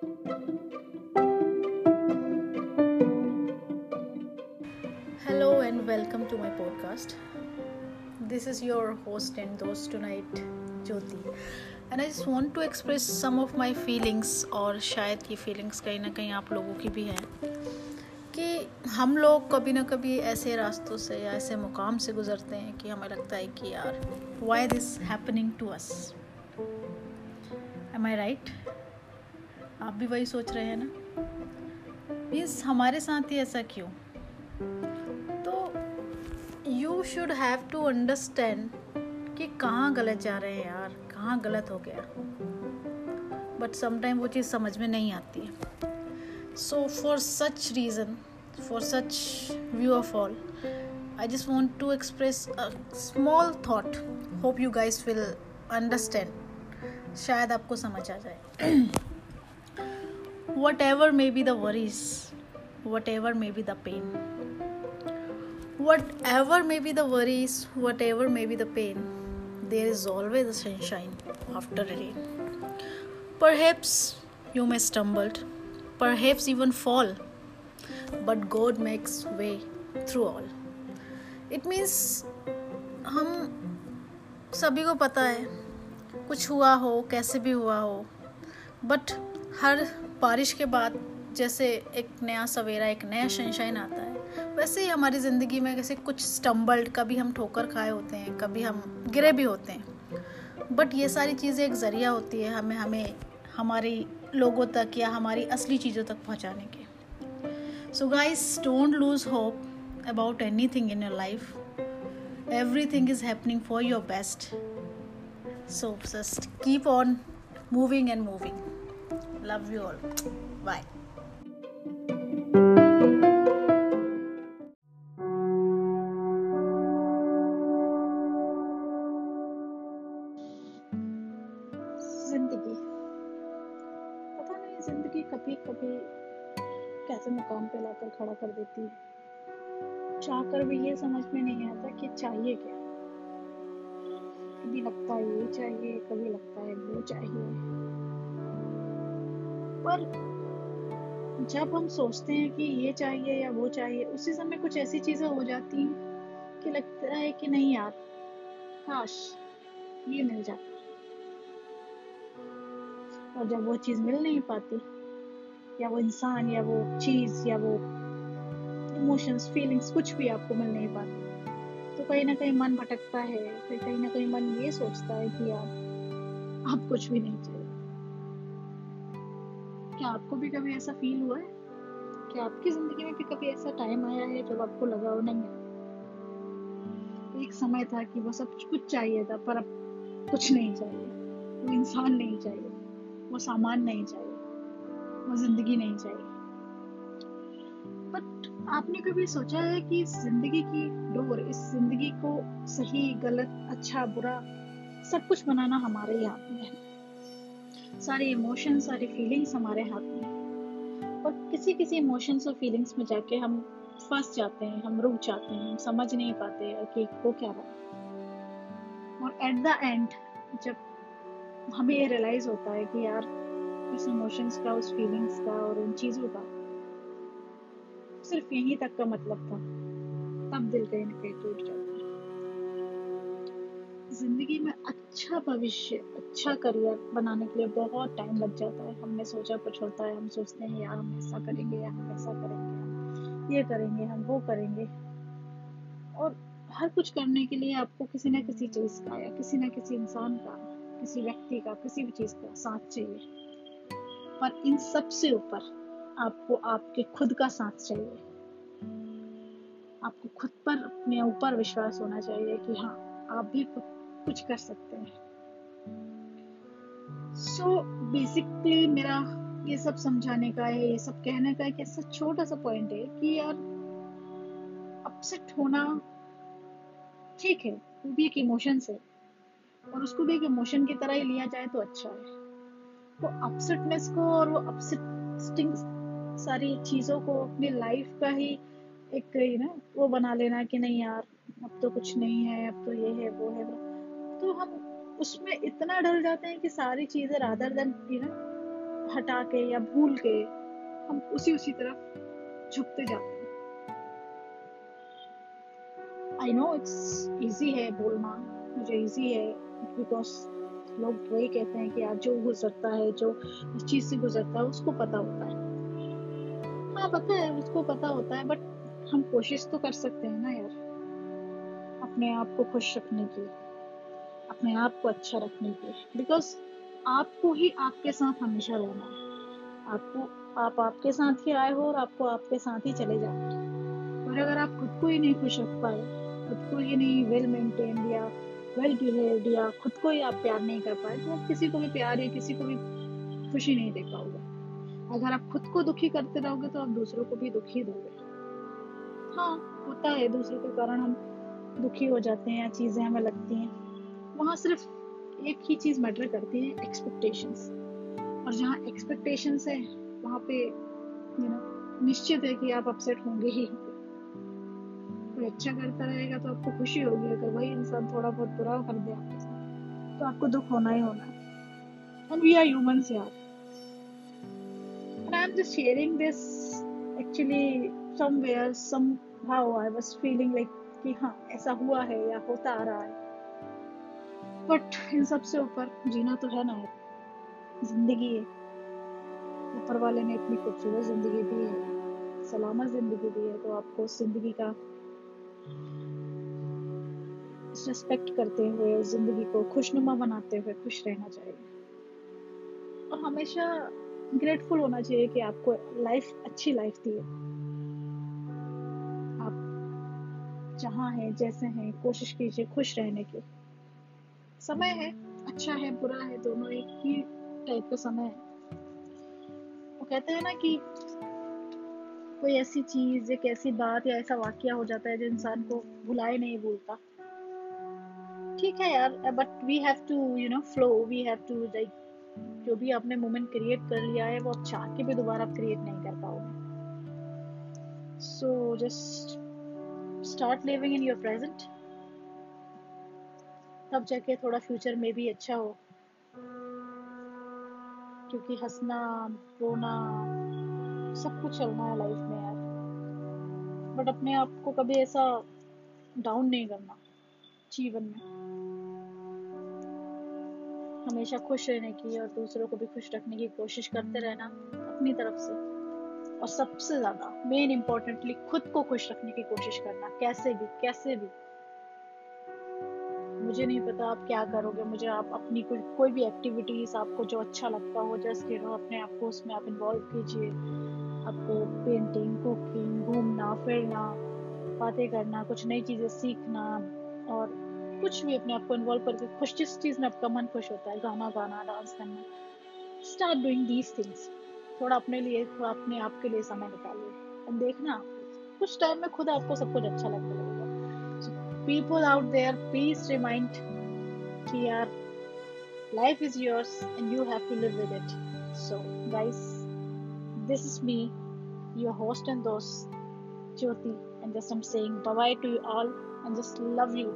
Hello and welcome to my podcast. This is your host and host tonight, Jyoti and I just want to express some of my feelings और शायद ये feelings कहीं ना कहीं आप लोगों की भी हैं कि हम लोग कभी ना कभी ऐसे रास्तों से या ऐसे मुकाम से गुजरते हैं कि हमें लगता है कि यार why this happening to us am I right आप भी वही सोच रहे हैं ना? मीन्स हमारे साथ ही ऐसा क्यों? तो you should have to understand कि कहाँ गलत जा रहे हैं यार, कहाँ गलत हो गया। बट समटाइम वो चीज़ समझ में नहीं आती है। So for such reason for such view of all I just want to express small thought hope you guys will understand शायद आपको समझ आ जाए। Whatever may be the worries whatever may be the pain whatever may be the worries whatever may be the pain there is always a sunshine after rain perhaps you may stumbled perhaps even fall but God makes way through all it means हम सभी को पता है, कुछ हुआ हो, कैसे भी हुआ हो बट हर बारिश के बाद जैसे एक नया सवेरा, एक नया सनशाइन आता है, वैसे ही हमारी ज़िंदगी में जैसे कुछ स्टम्बल्ड कभी हम ठोकर खाए होते हैं, कभी हम गिरे भी होते हैं। बट ये सारी चीज़ें एक ज़रिया होती है हमें हमें, हमारी लोगों तक या हमारी असली चीज़ों तक पहुँचाने के। So guys don't lose hope about anything in your life everything is happening for your best so just keep on moving and moving. Love you all. Bye. खड़ा कर देती है चाह भी ये समझ में नहीं आता कि चाहिए क्या कभी लगता है ये चाहिए, कभी लगता है वो चाहिए पर जब हम सोचते हैं कि ये चाहिए या वो चाहिए, उसी समय कुछ ऐसी चीज़ें हो जाती हैं कि लगता है कि नहीं यार, काश ये मिल जाता। और जब वो चीज़ मिल नहीं पाती, या वो इंसान, या वो चीज़, या वो इमोशंस फीलिंग्स कुछ भी आपको मिल नहीं पाती तो कहीं ना कहीं मन भटकता है, फिर कहीं ना कहीं मन ये सोचता है कि यार, अब कुछ भी नहीं चाहिए। क्या आपको भी कभी ऐसा फील हुआ है? क्या आपकी ज़िंदगी में भी कभी ऐसा टाइम आया है जब आपको लगा हो, नहीं एक समय था कि वो सब कुछ चाहिए था, पर अब कुछ नहीं चाहिए। वो इंसान नहीं चाहिए, वो सामान नहीं चाहिए, वो ज़िंदगी नहीं चाहिए। बट आपने कभी सोचा है कि ज़िंदगी की डोर, इस ज़िंदगी को सही, गलत अच्छा बुरा सब कुछ बनाना हमारे ही हाथ में है? सारे इमोशन सारी फीलिंग्स हमारे हाथ में। और किसी किसी इमोशंस और फीलिंग्स में जाके हम फंस जाते हैं, हम रुक जाते हैं, हम समझ नहीं पाते कि वो क्या रहा और एट द एंड जब हमें ये रियलाइज़ होता है कि यार, उस इमोशंस का, उस फीलिंग्स का और उन चीज़ों का, सिर्फ़ यहीं तक का मतलब था, तब दिल कहीं कहीं टूट जाता है। ज़िंदगी में अच्छा भविष्य अच्छा करियर बनाने के लिए बहुत टाइम लग जाता है। हमने सोचा कुछ होता है, हम सोचते हैं, यार हम ऐसा करेंगे या हम ऐसा करेंगे, हम ये करेंगे, हम वो करेंगे। और हर कुछ करने के लिए आपको किसी ना किसी चीज़ का या किसी ना किसी इंसान का, किसी व्यक्ति का, किसी भी चीज़ का साथ चाहिए। पर इन सबसे ऊपर आपको आपके खुद का साथ चाहिए। आपको खुद पर, अपने ऊपर विश्वास होना चाहिए कि हाँ आप भी कुछ कर सकते हैं। सो so, बेसिकली मेरा ये सब समझाने का है ये सब कहने का एक ऐसा छोटा सा पॉइंट है कि यार अपसेट होना ठीक है वो भी एक इमोशन है। और उसको भी एक इमोशन की तरह ही लिया जाए तो अच्छा है। तो अपसेटनेस को और वो अपसेटिंग सारी चीज़ों को अपनी लाइफ का ही एक ना वो बना लेना कि नहीं यार अब तो कुछ नहीं है अब तो ये है वो है तो हम उसमें इतना डर जाते हैं कि सारी चीज़ें रादर देन यू नो हटा के या भूल के हम उसी उसी तरफ़ झुकते जाते हैं। आई नो इट्स इजी है बोलना, मुझे इजी है बिकॉज़ लोग वही कहते हैं कि यार जो गुजरता है, जो इस चीज़ से गुजरता है, उसको पता होता है। हाँ पता है, उसको पता होता है बट हम कोशिश तो कर सकते हैं ना यार, अपने आप को खुश रखने की। अपने आप को अच्छा रखने की बिकॉज़ आपको ही आपके साथ हमेशा रहना है। आपको, आप आपके साथ ही आए हो और आपको आपके साथ ही चले है। और अगर आप खुद को ही नहीं खुश रख पाए, खुद को ही नहीं वेल मेंटेन या वेल बिहेव्ड या खुद को ही आप प्यार नहीं कर पाए तो आप किसी को भी प्यार या किसी को भी खुशी नहीं दे पाओगे। अगर आप खुद को दुखी करते रहोगे तो आप दूसरों को भी दुखी दोगे। हाँ होता है, दूसरों के कारण हम दुखी हो जाते हैं या चीज़ें हमें लगती हैं। वहाँ सिर्फ़ एक ही चीज़ मैटर करती है एक्सपेक्टेशंस और जहाँ एक्सपेक्टेशंस है, वहाँ पे यू नो निश्चित है कि आप अपसेट होंगे ही। कोई अच्छा करता रहेगा तो आपको खुशी होगी, अगर वही इंसान थोड़ा बहुत बुरा कर दे आपके साथ। तो आपको दुख होना ही होना एंड वी आर ह्यूमंस यार। And i'm just sharing this actually somewhere, somehow i was feeling like कि हाँ ऐसा हुआ है या होता आ रहा है। बट इन सबसे ऊपर जीना तो है ना यार। ज़िंदगी है। ऊपर वाले ने इतनी खूबसूरत ज़िंदगी दी है। सलामत ज़िंदगी दी है तो आपको उस ज़िंदगी का रिस्पेक्ट करते हुए ज़िंदगी को खुशनुमा बनाते हुए खुश रहना चाहिए। और हमेशा ग्रेटफुल होना चाहिए कि आपको लाइफ अच्छी लाइफ दी है। आप जहाँ हैं, जैसे हैं, कोशिश कीजिए खुश रहने की। समय है अच्छा है, बुरा है, दोनों एक ही टाइप का समय है। वो कहते हैं ना कि कोई ऐसी चीज़, एक ऐसी बात या ऐसा वाक्य हो जाता है जो इंसान को भुलाए नहीं भूलता ठीक है यार but we have to you know flow we have to like जो भी आपने मोमेंट क्रिएट कर लिया है, वो चाह के भी दोबारा आप क्रिएट नहीं कर पाओगे। So just start living in your present तब जाके थोड़ा फ्यूचर में भी अच्छा हो। क्योंकि हंसना, रोना, सब कुछ चलना है लाइफ में यार। बट अपने आप को कभी ऐसा डाउन नहीं करना जीवन में। हमेशा खुश रहने की और दूसरों को भी खुश रखने की कोशिश करते रहना अपनी तरफ़ से। और सबसे ज़्यादा मेन इम्पोर्टेंटली खुद को खुश रखने की कोशिश करना, कैसे भी कैसे भी। मुझे नहीं पता आप क्या करोगे, मुझे आप अपनी कोई कोई भी एक्टिविटीज़ आपको जो अच्छा लगता हो जस्ट यू अपने आप को उसमें आप इन्वॉल्व कीजिए। आपको पेंटिंग कुकिंग घूमना, फिरना, बातें करना, कुछ नई चीज़ें सीखना और कुछ भी अपने आप को इन्वॉल्व करके खुश, जिस चीज़ में आपका मन खुश होता है, गाना गाना डांस करना। स्टार्ट डूइंग दीज थिंग्स थोड़ा अपने लिए, थोड़ा अपने आप के लिए समय निकालिए। और देखना, कुछ टाइम में खुद आपको सब कुछ अच्छा लगता लगेगा people out there, please remind TR life is yours and you have to live with it. So, guys, this is me, your host and those, Jyoti, and just I'm saying bye bye to you all and just love you.